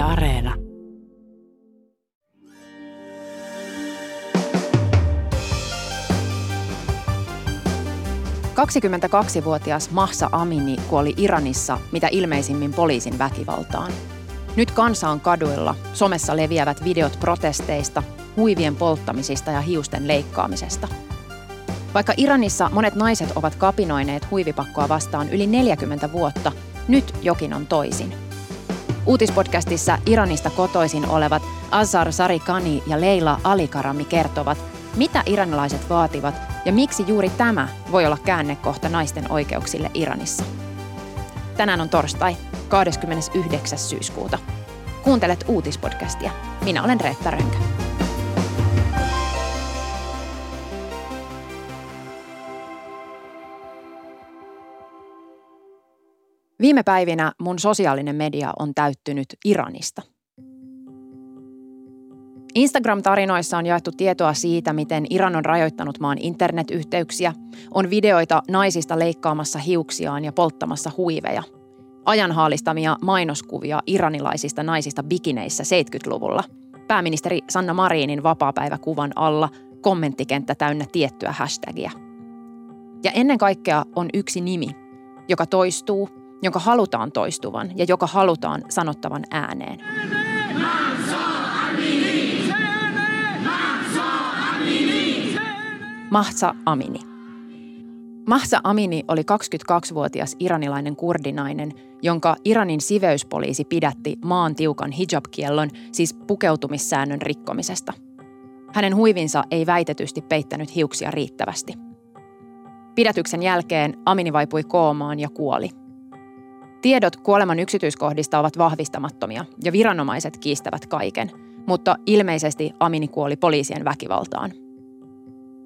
Areena. Kaksikymmentäkaksivuotias Mahsa Amini kuoli Iranissa mitä ilmeisimmin poliisin väkivaltaan. Nyt kansa on kaduilla, somessa leviävät videot protesteista, huivien polttamisista ja hiusten leikkaamisesta. Vaikka Iranissa monet naiset ovat kapinoineet huivipakkoa vastaan yli 40 vuotta, nyt jokin on toisin. Uutispodcastissa Iranista kotoisin olevat Azar Sarikani ja Leila Alikarami kertovat, mitä iranilaiset vaativat ja miksi juuri tämä voi olla käännekohta naisten oikeuksille Iranissa. Tänään on torstai, 29. syyskuuta. Kuuntelet uutispodcastia. Minä olen Reetta Rönkä. Viime päivinä mun sosiaalinen media on täyttynyt Iranista. Instagram-tarinoissa on jaettu tietoa siitä, miten Iran on rajoittanut maan internetyhteyksiä, on videoita naisista leikkaamassa hiuksiaan ja polttamassa huiveja. Ajanhaalistamia mainoskuvia iranilaisista naisista bikineissä 70-luvulla. Pääministeri Sanna Marinin vapaapäiväkuvan alla kommenttikenttä täynnä tiettyä hashtagia. Ja ennen kaikkea on yksi nimi, joka toistuu – jonka halutaan toistuvan ja joka halutaan sanottavan ääneen. Mahsa Amini. Mahsa Amini oli 22-vuotias iranilainen kurdinainen, jonka Iranin siveyspoliisi pidätti maan tiukan hijab-kiellon, siis pukeutumissäännön rikkomisesta. Hänen huivinsa ei väitetysti peittänyt hiuksia riittävästi. Pidätyksen jälkeen Amini vaipui koomaan ja kuoli – Tiedot kuoleman yksityiskohdista ovat vahvistamattomia ja viranomaiset kiistävät kaiken, mutta ilmeisesti Amini kuoli poliisien väkivaltaan.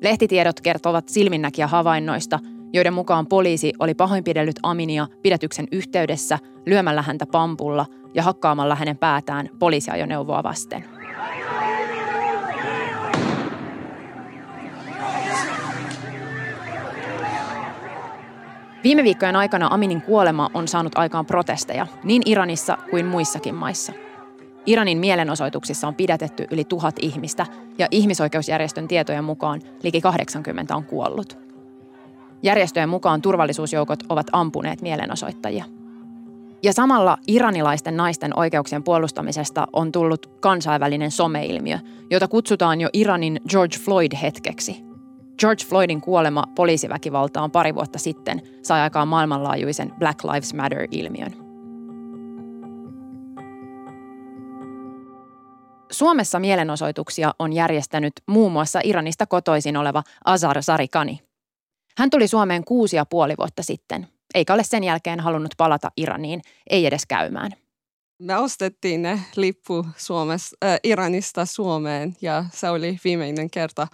Lehtitiedot kertovat silminnäkiä havainnoista, joiden mukaan poliisi oli pahoinpidellyt Aminia pidätyksen yhteydessä lyömällä häntä pampulla ja hakkaamalla hänen päätään poliisiajoneuvoa vasten. Viime viikkojen aikana Aminin kuolema on saanut aikaan protesteja niin Iranissa kuin muissakin maissa. Iranin mielenosoituksissa on pidätetty yli tuhat ihmistä ja ihmisoikeusjärjestön tietojen mukaan liki 80 on kuollut. Järjestöjen mukaan turvallisuusjoukot ovat ampuneet mielenosoittajia. Ja samalla iranilaisten naisten oikeuksien puolustamisesta on tullut kansainvälinen someilmiö, jota kutsutaan jo Iranin George Floyd-hetkeksi – George Floydin kuolema poliisiväkivaltaan pari vuotta sitten sai aikaan maailmanlaajuisen Black Lives Matter-ilmiön. Suomessa mielenosoituksia on järjestänyt muun muassa Iranista kotoisin oleva Azar Sarikani. Hän tuli Suomeen kuusi ja puoli vuotta sitten, eikä ole sen jälkeen halunnut palata Iraniin, ei edes käymään. Me ostettiin ne lippu Suomessa, äh, Iranista Suomeen ja se oli viimeinen kerta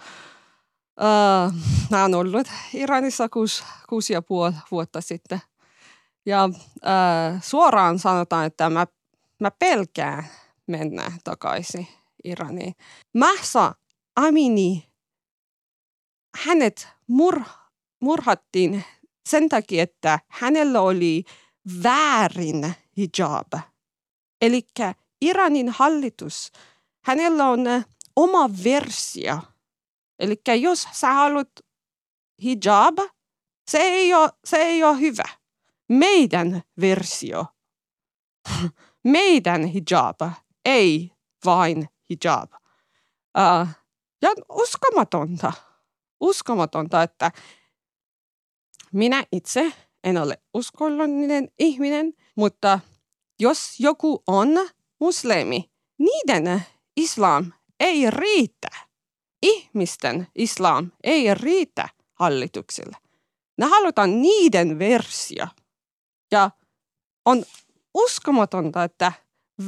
Uh, mä oon ollut Iranissa kuusi, kuusi ja puoli vuotta sitten. Ja uh, suoraan sanotaan, että mä, mä pelkään mennä takaisin Iraniin. Mahsa Amini, hänet mur, murhattiin sen takia, että hänellä oli väärin hijab. Eli Iranin hallitus, hänellä on oma versio – Eli jos sä haluat hijab, se ei ole, se ei ole hyvä. Meidän versio, meidän hijab, ei vain hijab. Uh, ja uskomatonta, uskomatonta, että minä itse en ole uskollinen ihminen, mutta jos joku on muslimi, niiden islam ei riitä ihmisten islam ei riitä hallitukselle. Ne halutaan niiden versio. Ja on uskomatonta, että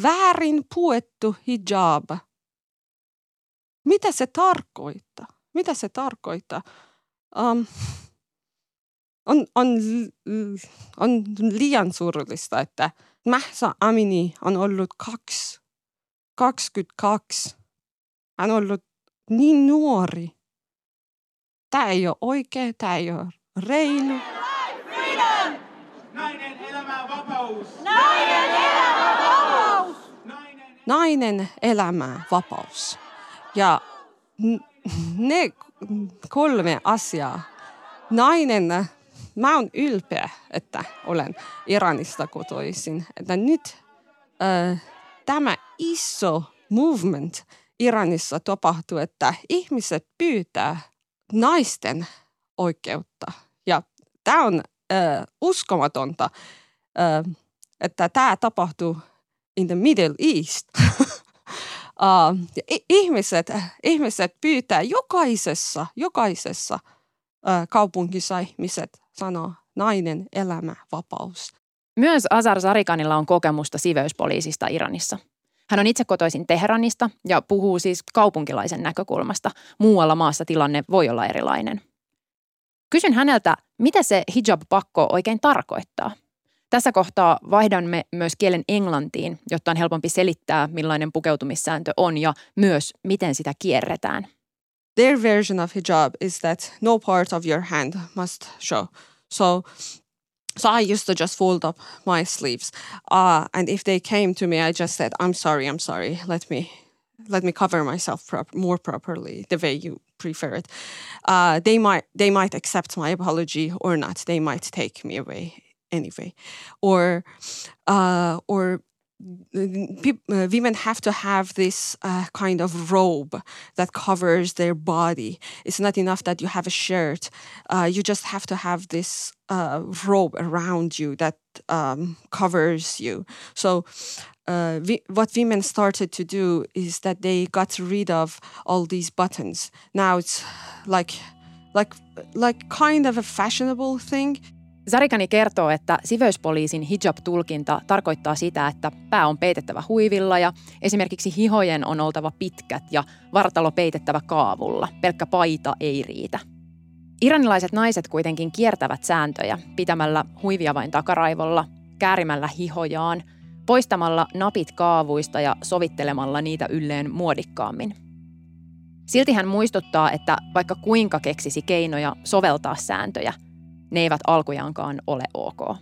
väärin puettu hijab. Mitä se tarkoittaa? Mitä se tarkoittaa? Um, on, on, on liian surullista, että Mahsa Amini on ollut kaksi, 22. Hän on ollut niin nuori. Tämä ei ole oikea, tämä ei ole reilu. Nainen elämä vapaus! Nainen elämä vapaus! Nainen elämä, vapaus. Ja ne kolme asiaa. Nainen, mä oon ylpeä, että olen Iranista kotoisin. Että nyt äh, tämä iso movement Iranissa tapahtuu, että ihmiset pyytää naisten oikeutta. Ja tämä on äh, uskomatonta, äh, että tämä tapahtuu in the Middle East. uh, ihmiset, ihmiset pyytää jokaisessa, jokaisessa uh, kaupungissa ihmiset sanoo nainen, elämä, vapaus. Myös Azar Sarikanilla on kokemusta siveyspoliisista Iranissa. Hän on itse kotoisin Teheranista ja puhuu siis kaupunkilaisen näkökulmasta. Muualla maassa tilanne voi olla erilainen. Kysyn häneltä, mitä se hijab-pakko oikein tarkoittaa. Tässä kohtaa vaihdamme myös kielen englantiin, jotta on helpompi selittää, millainen pukeutumissääntö on ja myös miten sitä kierretään. Their version of hijab is that no part of your hand must show. So So I used to just fold up my sleeves. Uh, and if they came to me, I just said, I'm sorry, I'm sorry. Let me let me cover myself prop- more properly the way you prefer it. Uh, they might they might accept my apology or not. They might take me away anyway, or uh, or uh, women have to have this uh, kind of robe that covers their body. It's not enough that you have a shirt. Uh, you just have to have this uh, robe around you that um, covers you. So, uh, what women started to do is that they got rid of all these buttons. Now it's like, like, like kind of a fashionable thing. Sarikani kertoo, että siveyspoliisin hijab-tulkinta tarkoittaa sitä, että pää on peitettävä huivilla ja esimerkiksi hihojen on oltava pitkät ja vartalo peitettävä kaavulla. Pelkkä paita ei riitä. Iranilaiset naiset kuitenkin kiertävät sääntöjä pitämällä huivia vain takaraivolla, käärimällä hihojaan, poistamalla napit kaavuista ja sovittelemalla niitä ylleen muodikkaammin. Silti hän muistuttaa, että vaikka kuinka keksisi keinoja soveltaa sääntöjä – ne eivät alkujaankaan ole ok.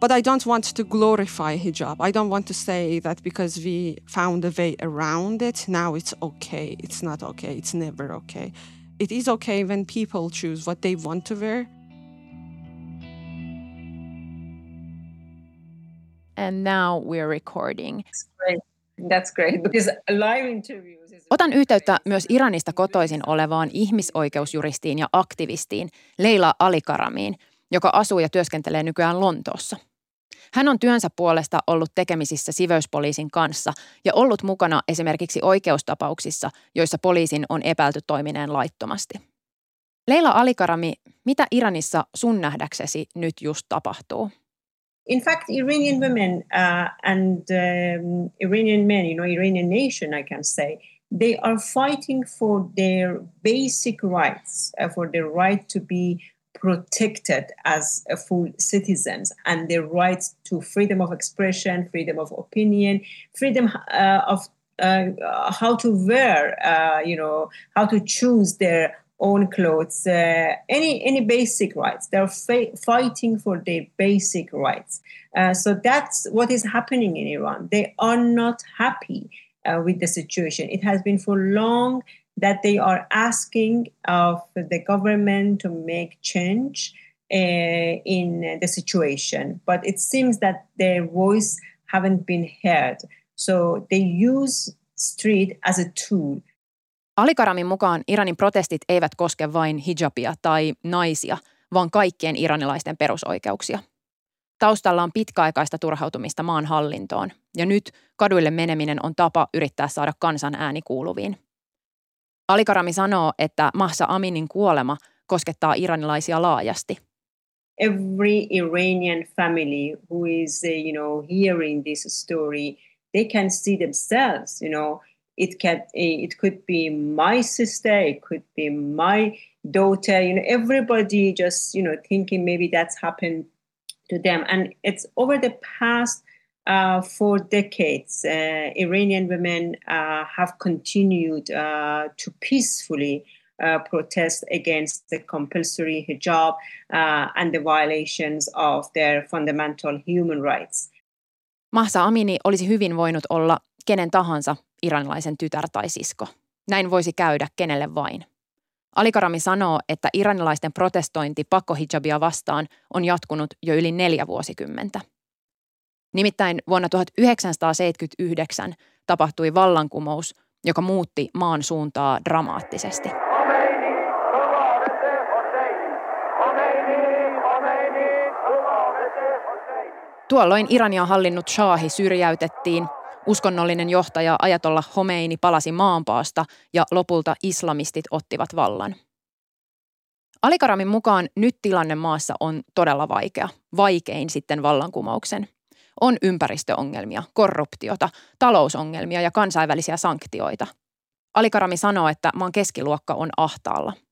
But I don't want to glorify hijab. I don't want to say that because we found a way around it, now it's okay. It's not okay. It's never okay. It is okay when people choose what they want to wear. And now we're recording. That's great. That's great because a live interviews Otan yhteyttä myös Iranista kotoisin olevaan ihmisoikeusjuristiin ja aktivistiin Leila Alikaramiin, joka asuu ja työskentelee nykyään Lontoossa. Hän on työnsä puolesta ollut tekemisissä siveyspoliisin kanssa ja ollut mukana esimerkiksi oikeustapauksissa, joissa poliisin on epäilty toimineen laittomasti. Leila Alikarami, mitä Iranissa sun nähdäksesi nyt just tapahtuu? In fact, Iranian women uh, and um, Iranian men, you know, Iranian nation, I can say – they are fighting for their basic rights, uh, for their right to be protected as uh, full citizens and their rights to freedom of expression, freedom of opinion, freedom uh, of uh, how to wear, uh, you know, how to choose their own clothes, uh, any any basic rights. They're fa- fighting for their basic rights. so that's what is happening in Iran. They are not happy uh, with the situation. It has been for long that they are asking of the government to make change uh, in the situation, but it seems that their voice haven't been heard. So they use street as a tool. Alikaramin mukaan Iranin protestit eivät koske vain hijabia tai naisia, vaan kaikkien iranilaisten perusoikeuksia – Taustalla on pitkäaikaista turhautumista maan hallintoon, ja nyt kaduille meneminen on tapa yrittää saada kansan ääni kuuluviin. Alikarami sanoo, että Mahsa Aminin kuolema koskettaa iranilaisia laajasti. Every Iranian family who is, uh, you know, hearing this story, they can see themselves, you know, it can it could be my sister it could be my daughter you know everybody just you know thinking maybe that's happened to them. And it's over the past uh, for decades, uh, Iranian women uh, have continued uh, to peacefully uh, protest against the compulsory hijab uh, and the violations of their fundamental human rights. Mahsa Amini olisi hyvin voinut olla kenen tahansa iranilaisen tytär tai sisko. Näin voisi käydä kenelle vain. Alikarami sanoo, että iranilaisten protestointi pakkohijabia vastaan on jatkunut jo yli neljä vuosikymmentä. Nimittäin vuonna 1979 tapahtui vallankumous, joka muutti maan suuntaa dramaattisesti. Tuolloin Irania hallinnut Shahi syrjäytettiin, uskonnollinen johtaja Ajatolla Homeini palasi maanpaasta ja lopulta islamistit ottivat vallan. Alikaramin mukaan nyt tilanne maassa on todella vaikea, vaikein sitten vallankumouksen. On ympäristöongelmia, korruptiota, talousongelmia ja kansainvälisiä sanktioita. Alikarami sanoo, että maan keskiluokka on ahtaalla –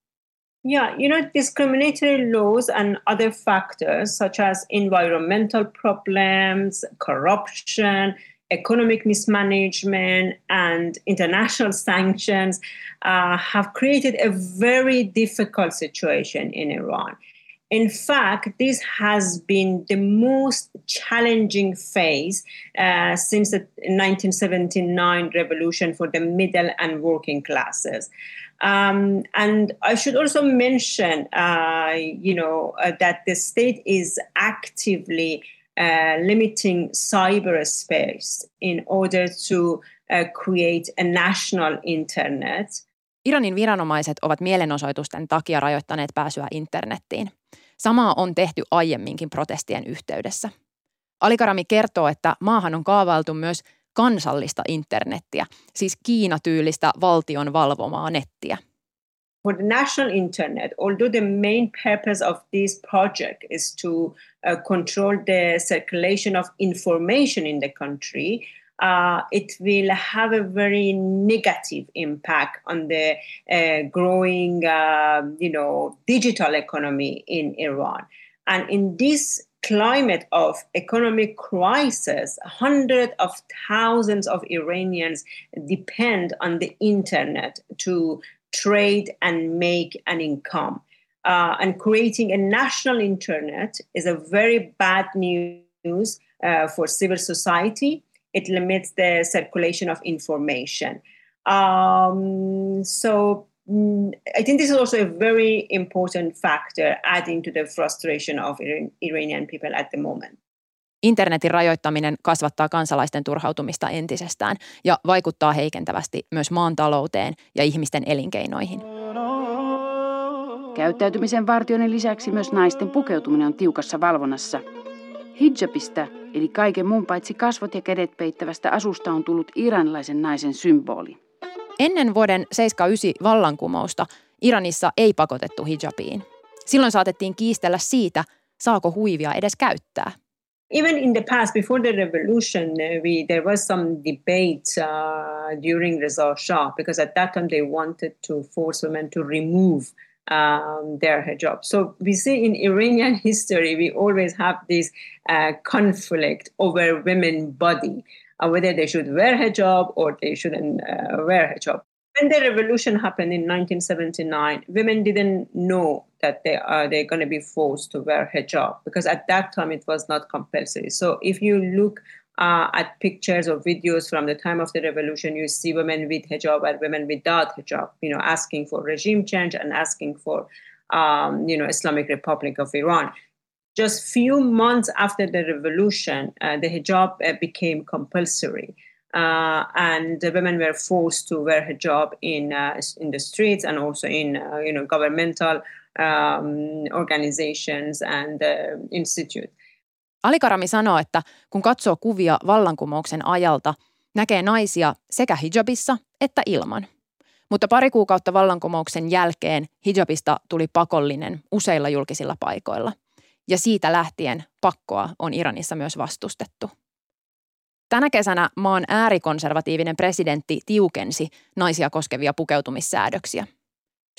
Yeah, you know, discriminatory laws and other factors such as environmental problems, corruption, economic mismanagement, and international sanctions uh, have created a very difficult situation in Iran. In fact, this has been the most challenging phase uh, since the 1979 revolution for the middle and working classes. Um, and I should also mention, uh, you know, uh, that the state is actively uh, limiting cyberspace in order to uh, create a national internet. Iranin viranomaiset ovat mielenosoitusten takia rajoittaneet pääsyä internettiin. Samaa on tehty aiemminkin protestien yhteydessä. Alikarami kertoo, että maahan on kaavailtu myös kansallista internettiä, siis Kiina-tyylistä valtion valvomaa nettiä. For the national internet, although the main purpose of this project is to uh, control the circulation of information in the country, uh, it will have a very negative impact on the uh, growing, uh, you know, digital economy in Iran. And in this climate of economic crisis, hundreds of thousands of Iranians depend on the internet to trade and make an income. Uh, and creating a national internet is a very bad news uh, for civil society. It limits the circulation of information. Um, so Mm, I think this is also a very important factor adding to the frustration of Iranian people at the moment. Internetin rajoittaminen kasvattaa kansalaisten turhautumista entisestään ja vaikuttaa heikentävästi myös maan talouteen ja ihmisten elinkeinoihin. Käyttäytymisen vartioinnin lisäksi myös naisten pukeutuminen on tiukassa valvonnassa. Hijabista, eli kaiken muun paitsi kasvot ja kädet peittävästä asusta on tullut iranilaisen naisen symboli. Ennen vuoden 79 vallankumousta Iranissa ei pakotettu hijabiin. Silloin saatettiin kiistellä siitä, saako huivia edes käyttää. Even in the past, before the revolution, uh, we, there was some debate uh, during Reza Shah because at that time they wanted to force women to remove um, their hijab. So we see in Iranian history, we always have this uh, conflict over women body. uh, whether they should wear hijab or they shouldn't uh, wear hijab. When the revolution happened in 1979, women didn't know that they are they're going to be forced to wear hijab because at that time it was not compulsory. So if you look uh, at pictures or videos from the time of the revolution, you see women with hijab and women without hijab, you know, asking for regime change and asking for, um, you know, Islamic Republic of Iran. just few months after the revolution, uh, the hijab uh, became compulsory. Uh, and the women were forced to wear hijab in uh, in the streets and also in uh, you know governmental um, organizations and uh, institute. Alikarami sanoo, että kun katsoo kuvia vallankumouksen ajalta, näkee naisia sekä hijabissa että ilman. Mutta pari kuukautta vallankumouksen jälkeen hijabista tuli pakollinen useilla julkisilla paikoilla – ja siitä lähtien pakkoa on Iranissa myös vastustettu. Tänä kesänä maan äärikonservatiivinen presidentti tiukensi naisia koskevia pukeutumissäädöksiä.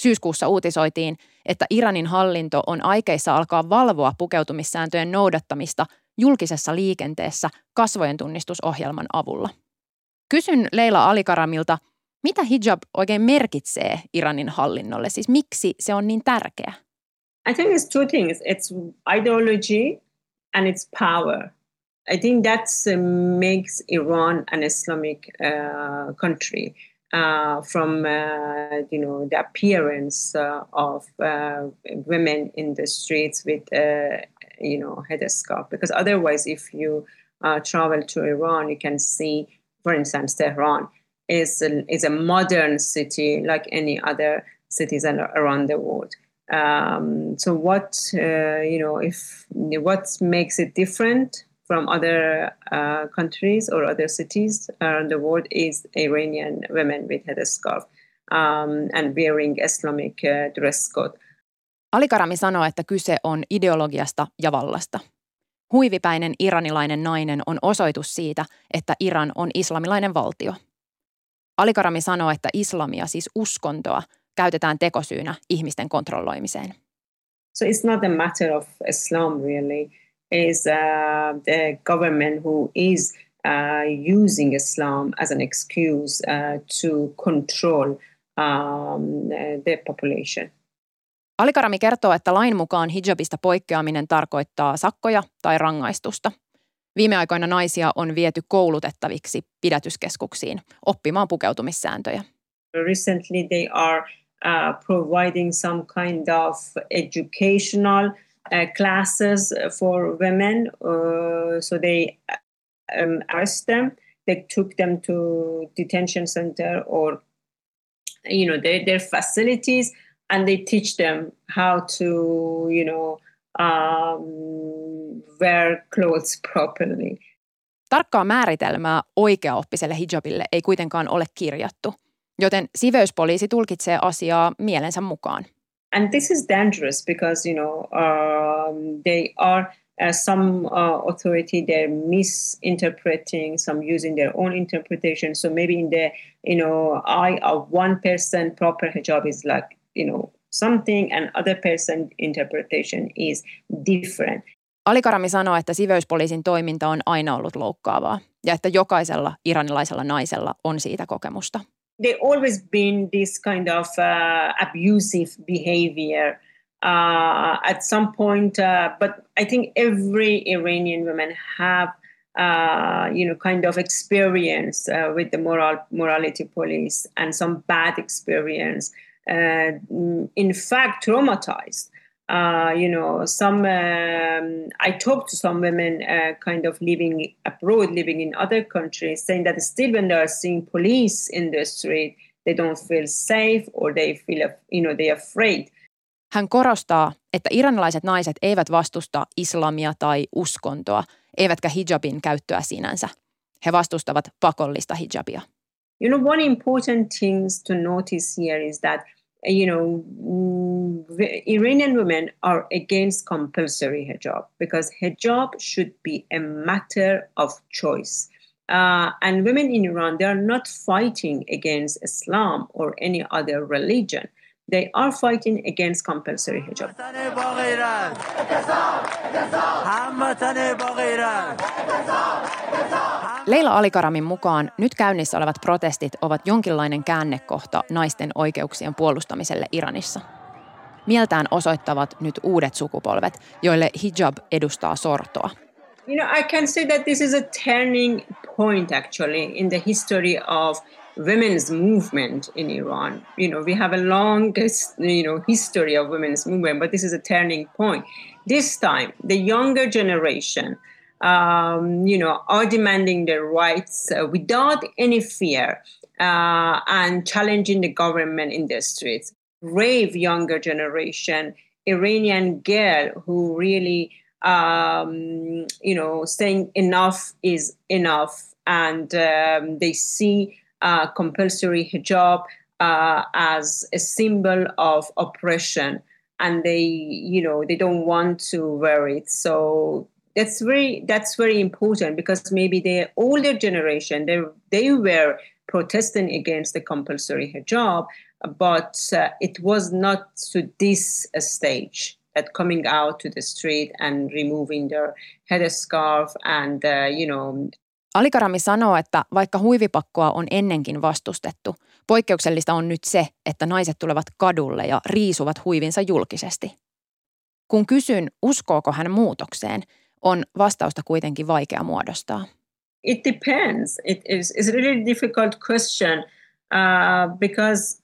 Syyskuussa uutisoitiin, että Iranin hallinto on aikeissa alkaa valvoa pukeutumissääntöjen noudattamista julkisessa liikenteessä kasvojen tunnistusohjelman avulla. Kysyn Leila Alikaramilta, mitä hijab oikein merkitsee Iranin hallinnolle, siis miksi se on niin tärkeä? I think it's two things it's ideology and it's power. I think that uh, makes Iran an Islamic uh, country. Uh, from uh, you know the appearance uh, of uh, women in the streets with you know headscarf because otherwise if you travel to Iran you can see for instance Tehran is a, is a modern city like any other cities around the world um, so what you know if what makes it different from other uh, countries or other cities around the world is Iranian women with headscarf um, and wearing Islamic uh, dress code. Alikarami sanoo, että kyse on ideologiasta ja vallasta. Huivipäinen iranilainen nainen on osoitus siitä, että Iran on islamilainen valtio. Alikarami sanoo, että islamia, siis uskontoa, käytetään tekosyynä ihmisten kontrolloimiseen. So it's not a matter of Islam really. Is uh, the government who is uh, using Islam as an excuse uh, to control um, the population. Alikarami kertoo, että lain mukaan hijabista poikkeaminen tarkoittaa sakkoja tai rangaistusta. Viime aikoina naisia on viety koulutettaviksi pidätyskeskuksiin oppimaan pukeutumissääntöjä. Recently they are uh, providing some kind of educational uh, classes for women. Uh, so they um, arrest them. They took them to detention center or you know their, their facilities and they teach them how to you know um, wear clothes properly. Tarkkaa määritelmää oikeaoppiselle hijabille ei kuitenkaan ole kirjattu, joten siveyspoliisi tulkitsee asiaa mielensä mukaan. And this is dangerous because you know um, they are uh, some uh, authority they're misinterpreting some using their own interpretation so maybe in the you know eye of one person proper hijab is like you know something and other person interpretation is different Alikarami sanoi, että siveyspoliisin toiminta on aina ollut loukkaavaa ja että jokaisella iranilaisella naisella on siitä kokemusta. They always been this kind of uh, abusive behavior uh, at some point. Uh, but I think every Iranian woman have, uh, you know, kind of experience uh, with the moral morality police and some bad experience. Uh, in fact, traumatized uh, you know, some um, I talked to some women uh, kind of living abroad, living in other countries, saying that still when they are seeing police in the street, they don't feel safe or they feel, you know, they afraid. Hän korostaa, että iranilaiset naiset eivät vastusta islamia tai uskontoa, eivätkä hijabin käyttöä sinänsä. He vastustavat pakollista hijabia. You know, one important thing to notice here is that you know, Iranian women are against compulsory hijab because hijab should be a matter of choice. Uh, and women in Iran, they are not fighting against Islam or any other religion. They are fighting against compulsory hijab. Leila Alikaramin mukaan nyt käynnissä olevat protestit ovat jonkinlainen käännekohta naisten oikeuksien puolustamiselle Iranissa. Mieltään osoittavat nyt uudet sukupolvet, joille hijab edustaa sortoa. You know, I can say that this is a turning point actually in the history of women's movement in Iran. You know, we have a long, you know, history of women's movement, but this is a turning point. This time, the younger generation, um, you know, are demanding their rights uh, without any fear uh, and challenging the government in the streets. Brave younger generation, Iranian girl who really, um, you know, saying enough is enough, and um, they see uh, compulsory hijab uh, as a symbol of oppression. And they you know they don't want to wear it. So that's very that's very important because maybe the older generation they they were protesting against the compulsory hijab but uh, it was not to this stage that coming out to the street and removing their headscarf and uh, you know Alikarami sanoo, että vaikka huivipakkoa on ennenkin vastustettu, poikkeuksellista on nyt se, että naiset tulevat kadulle ja riisuvat huivinsa julkisesti. Kun kysyn, uskooko hän muutokseen, on vastausta kuitenkin vaikea muodostaa. It depends. It is it's a really difficult question uh, because,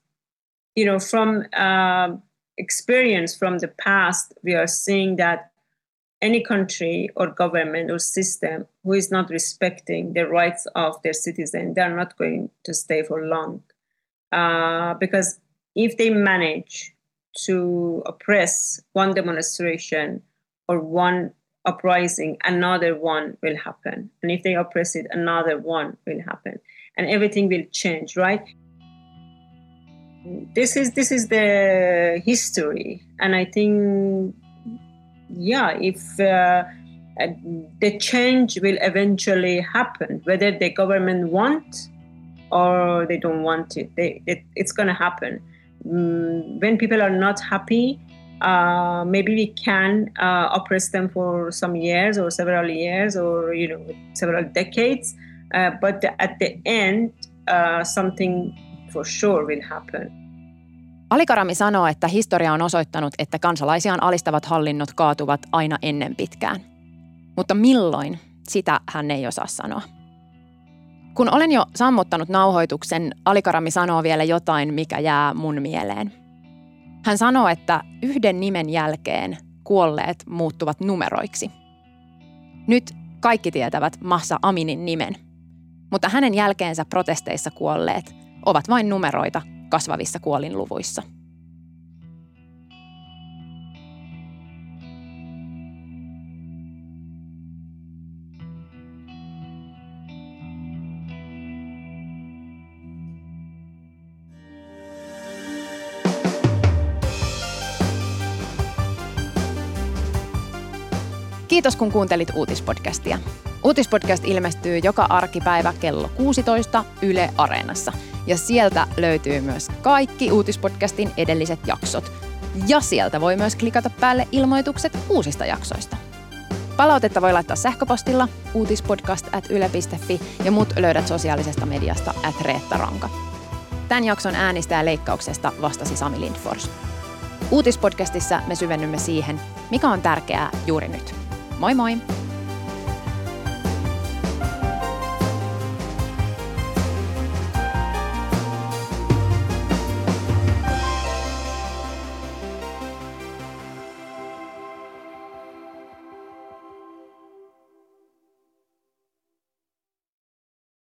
you know, from uh, experience from the past, we are seeing that any country or government or system who is not respecting the rights of their citizens, they're not going to stay for long. Uh, because if they manage to oppress one demonstration or one uprising, another one will happen. And if they oppress it, another one will happen. And everything will change, right? This is this is the history, and I think, yeah, if uh, the change will eventually happen, whether the government want or they don't want it, they, it it's going to happen. Mm, when people are not happy, uh, maybe we can uh, oppress them for some years or several years or you know several decades uh, but at the end uh, something for sure will happen. Alikarami sanoo, että historia on osoittanut, että kansalaisiaan alistavat hallinnot kaatuvat aina ennen pitkään. Mutta milloin, sitä hän ei osaa sanoa. Kun olen jo sammuttanut nauhoituksen, Alikarami sanoo vielä jotain, mikä jää mun mieleen – hän sanoo, että yhden nimen jälkeen kuolleet muuttuvat numeroiksi. Nyt kaikki tietävät Massa Aminin nimen, mutta hänen jälkeensä protesteissa kuolleet ovat vain numeroita kasvavissa kuolinluvuissa. Kiitos kun kuuntelit uutispodcastia. Uutispodcast ilmestyy joka arkipäivä kello 16 Yle Areenassa. Ja sieltä löytyy myös kaikki uutispodcastin edelliset jaksot. Ja sieltä voi myös klikata päälle ilmoitukset uusista jaksoista. Palautetta voi laittaa sähköpostilla uutispodcast at yle.fi ja mut löydät sosiaalisesta mediasta at Reetta Ranka. Tämän jakson äänistä ja leikkauksesta vastasi Sami Lindfors. Uutispodcastissa me syvennymme siihen, mikä on tärkeää juuri nyt. Moi moi!